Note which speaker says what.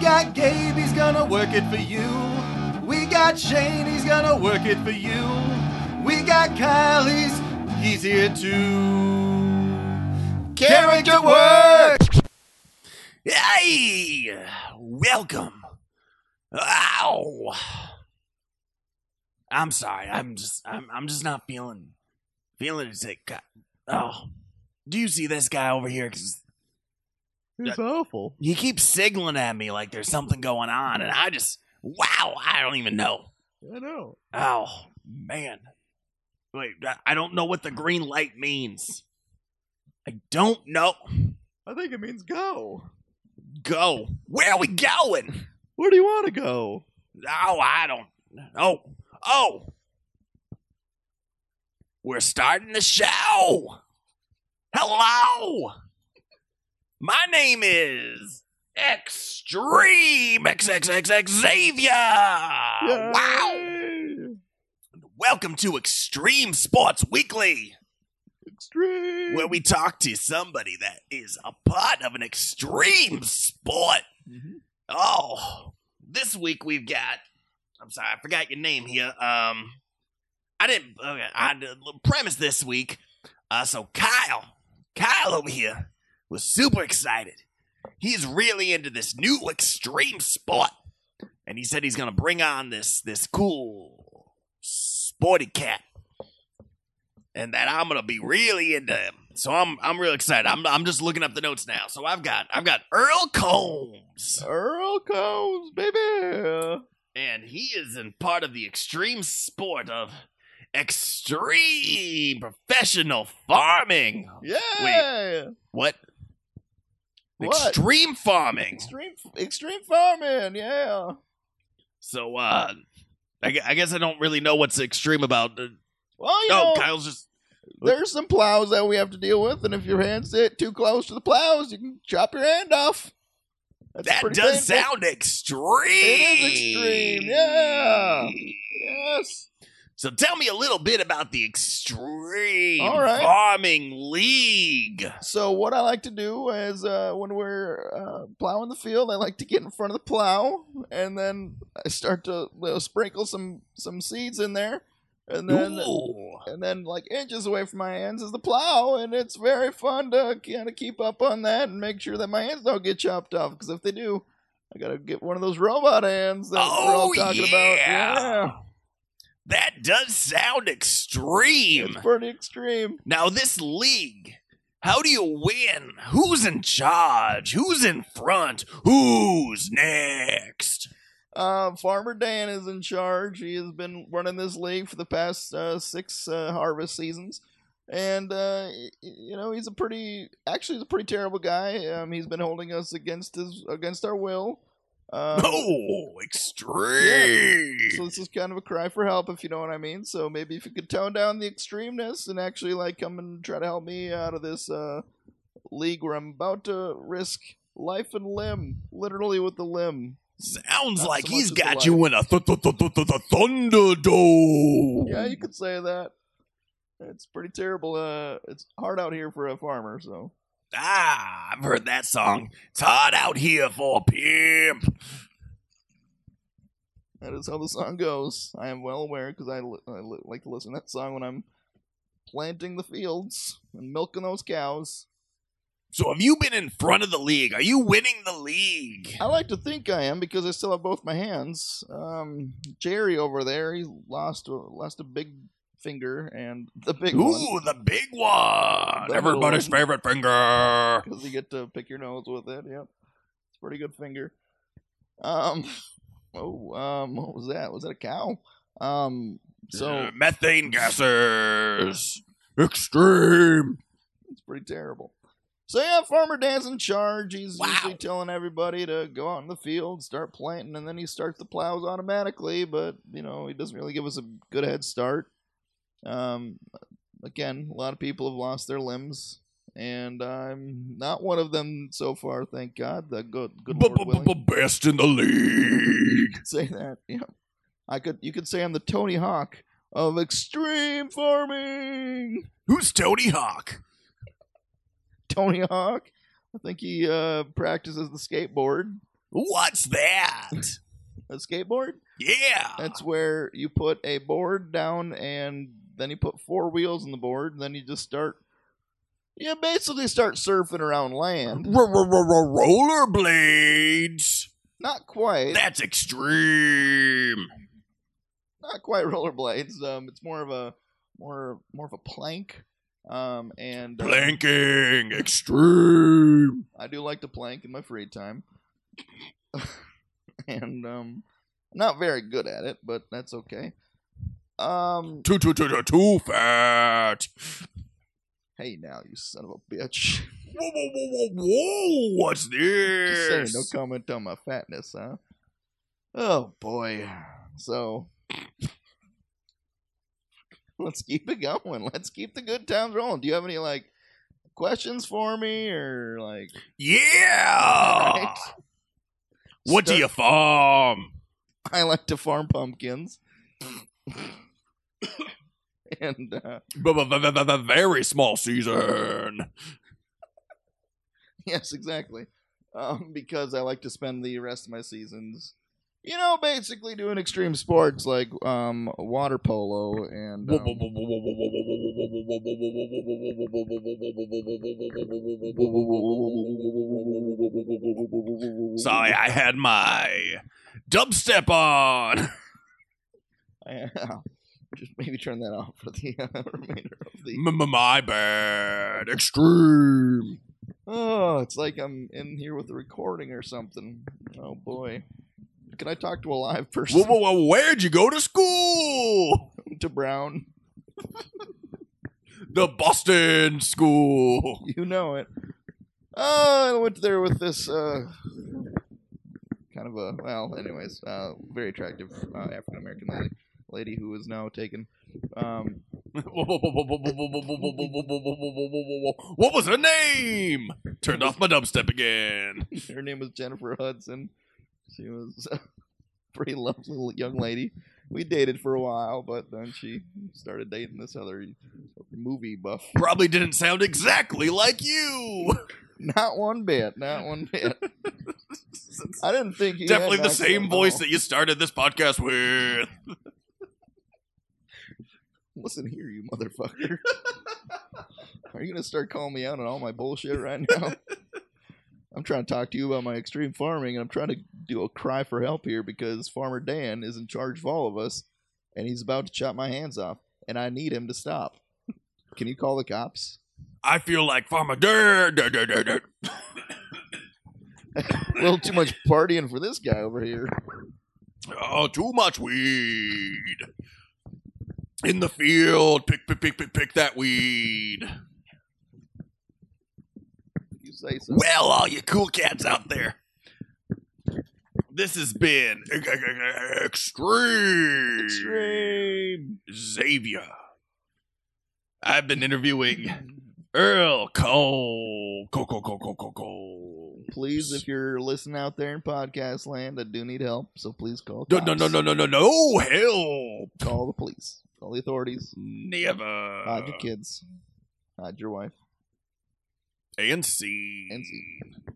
Speaker 1: got Gabe, he's gonna work it for you. We got Shane, he's gonna work it for you. We got Kyle, he's he's here too. Character work.
Speaker 2: Hey, welcome. Ow. I'm sorry. I'm just I'm I'm just not feeling feeling it. Oh, do you see this guy over here? Cause
Speaker 1: It's awful.
Speaker 2: he keeps signaling at me like there's something going on, and I just wow, I don't even know.
Speaker 1: I know.
Speaker 2: Oh man, wait, I- I don't know what the green light means. I don't know.
Speaker 1: I think it means go.
Speaker 2: Go. Where are we going?
Speaker 1: Where do you want to go?
Speaker 2: Oh, I don't. Oh, oh. We're starting the show. Hello. My name is Extreme XXXX Xavier. Wow. Welcome to Extreme Sports Weekly,
Speaker 1: Extreme.
Speaker 2: where we talk to somebody that is a part of an extreme sport.
Speaker 1: Mhm.
Speaker 2: Oh, this week we've got. I'm sorry, I forgot your name here. Um, I didn't. Okay, I the premise this week. Uh, so Kyle, Kyle over here was super excited. He's really into this new extreme sport, and he said he's gonna bring on this this cool sporty cat, and that I'm gonna be really into him. So I'm I'm real excited. I'm I'm just looking up the notes now. So I've got I've got Earl Combs.
Speaker 1: Earl Combs, baby.
Speaker 2: and he is in part of the extreme sport of extreme professional farming.
Speaker 1: Yeah.
Speaker 2: What?
Speaker 1: What?
Speaker 2: Extreme farming.
Speaker 1: Extreme, extreme farming. Yeah.
Speaker 2: So, uh, I, I guess I don't really know what's extreme about. Uh,
Speaker 1: Well, you
Speaker 2: oh,
Speaker 1: know,
Speaker 2: Kyle's just.
Speaker 1: there's some plows that we have to deal with, and if your hands sit too close to the plows, you can chop your hand off. That's
Speaker 2: That does
Speaker 1: painful.
Speaker 2: sound extreme.
Speaker 1: It is extreme, yeah. Yes.
Speaker 2: So tell me a little bit about the extreme
Speaker 1: All right.
Speaker 2: farming league.
Speaker 1: So what I like to do is uh, when we're uh, plowing the field, I like to get in front of the plow, and then I start to you know, sprinkle some some seeds in there, and then
Speaker 2: Ooh.
Speaker 1: and then like inches away from my hands is the plow, and it's very fun to kind of keep up on that and make sure that my hands don't get chopped off, because if they do, I gotta get one of those robot hands that we're all
Speaker 2: Oh,
Speaker 1: talking
Speaker 2: yeah.
Speaker 1: about. Yeah,
Speaker 2: That does sound extreme.
Speaker 1: it's pretty extreme.
Speaker 2: Now, this league, how do you win? Who's in charge? Who's in front? Who's next?
Speaker 1: Uh, Farmer Dan is in charge. He has been running this league for the past uh, six uh, harvest seasons, and uh, you know he's a pretty, actually, he's a pretty terrible guy. Um, he's been holding us against his against our will. Um,
Speaker 2: oh, extreme.
Speaker 1: So this is kind of a cry for help, if you know what I mean. So maybe if you could tone down the extremeness and actually like come and try to help me out of this uh, league where I'm about to risk life and limb, literally with the limb.
Speaker 2: Sounds
Speaker 1: Not
Speaker 2: like
Speaker 1: so
Speaker 2: he's got you in a th- th- th- th- th- th- thunderdome.
Speaker 1: Yeah, you could say that. It's pretty terrible. Uh, it's hard out here for a farmer. So
Speaker 2: Ah, I've heard that song. It's hot out here for a pimp.
Speaker 1: that is how the song goes. I am well aware because I, li- I li- like to listen to that song when I'm planting the fields and milking those cows.
Speaker 2: So have you been in front of the league? Are you winning the league?
Speaker 1: I like to think I am because I still have both my hands. Um, Jerry over there, he lost lost a big finger and the big one
Speaker 2: Ooh, the big one.
Speaker 1: The
Speaker 2: Everybody's
Speaker 1: little-
Speaker 2: favorite finger.
Speaker 1: because you get to pick your nose with it. Yep, it's a pretty good finger. Um, oh, um, what was that? Was that a cow? Um, so
Speaker 2: Uh, methane gases. Extreme.
Speaker 1: it's pretty terrible. So yeah, Farmer Dan's in charge. He's
Speaker 2: Wow.
Speaker 1: usually telling everybody to go out in the field, start planting, and then he starts the plows automatically. But you know, he doesn't really give us a good head start. Um, again, a lot of people have lost their limbs, and I'm not one of them so far. Thank God. The good, good Lord.
Speaker 2: Best in the league.
Speaker 1: Say that. Yeah, I could. You could say I'm the Tony Hawk of extreme farming.
Speaker 2: Who's Tony Hawk?
Speaker 1: Tony Hawk. I think he uh, practices the skateboard.
Speaker 2: What's that?
Speaker 1: A skateboard?
Speaker 2: Yeah.
Speaker 1: That's where you put a board down and then you put four wheels on the board and then you just start you basically start surfing around land.
Speaker 2: Rollerblades.
Speaker 1: Not quite.
Speaker 2: That's extreme.
Speaker 1: not quite rollerblades. Um, it's more of a more more of a plank. Um, and uh,
Speaker 2: Planking. Extreme.
Speaker 1: I do like to plank in my free time, and um, not very good at it, but that's okay. Um,
Speaker 2: Too, too, too, too, too fat.
Speaker 1: hey now, you son of a bitch!
Speaker 2: Whoa, whoa, whoa, whoa, whoa. What's
Speaker 1: Just saying,
Speaker 2: this?
Speaker 1: no comment on my fatness, huh? Oh boy. So let's keep it going. Let's keep the good times rolling. Do you have any like questions for me or like
Speaker 2: Yeah.
Speaker 1: Right.
Speaker 2: What do you farm?
Speaker 1: I like to farm pumpkins. And uh,
Speaker 2: Very small season.
Speaker 1: yes, exactly. Um, because I like to spend the rest of my seasons, you know, basically doing extreme sports like um, water polo and um,
Speaker 2: Sorry, I had my dubstep on.
Speaker 1: I, just maybe turn that off for the uh, remainder of the.
Speaker 2: M- My bad. Extreme.
Speaker 1: Oh, it's like I'm in here with a recording or something. Oh boy, can I talk to a live person?
Speaker 2: Whoa, whoa, whoa, where'd you go to school?
Speaker 1: to Brown,
Speaker 2: The Boston School.
Speaker 1: you know it. Oh, I went there with this uh, kind of a well. Anyways, uh, very attractive uh, African American lady, lady who is now taken. Um,
Speaker 2: What was her name? Turned off my dubstep again.
Speaker 1: her name was Jennifer Hudson. She was a pretty lovely young lady. We dated for a while, but then she started dating this other movie buff.
Speaker 2: Probably didn't sound exactly like you.
Speaker 1: Not one bit. Not one bit. I didn't think
Speaker 2: Definitely the same voice that you started this podcast with.
Speaker 1: Listen here, you motherfucker. Are you gonna start calling me out on all my bullshit right now? I'm trying to talk to you about my extreme farming, and I'm trying to do a cry for help here because Farmer Dan is in charge of all of us, and he's about to chop my hands off, and I need him to stop. Can you call the cops?
Speaker 2: I feel like Farmer dirt, dirt.
Speaker 1: A little too much partying for this guy over here.
Speaker 2: Oh, too much weed. In the field, pick, pick, pick, pick, pick that weed.
Speaker 1: You say so.
Speaker 2: Well, all you cool cats out there, this has been Extreme,
Speaker 1: Extreme.
Speaker 2: Xavier. I've been interviewing Earl Cole. Cole, Cole, Cole, Cole, Cole, Cole.
Speaker 1: Please, if you're listening out there in podcast land, I do need help, so please call.
Speaker 2: No, no, no, no, no, no, no help.
Speaker 1: Call the police. Call the authorities.
Speaker 2: Never.
Speaker 1: Hide your kids. Hide your wife.
Speaker 2: And see.
Speaker 1: And see.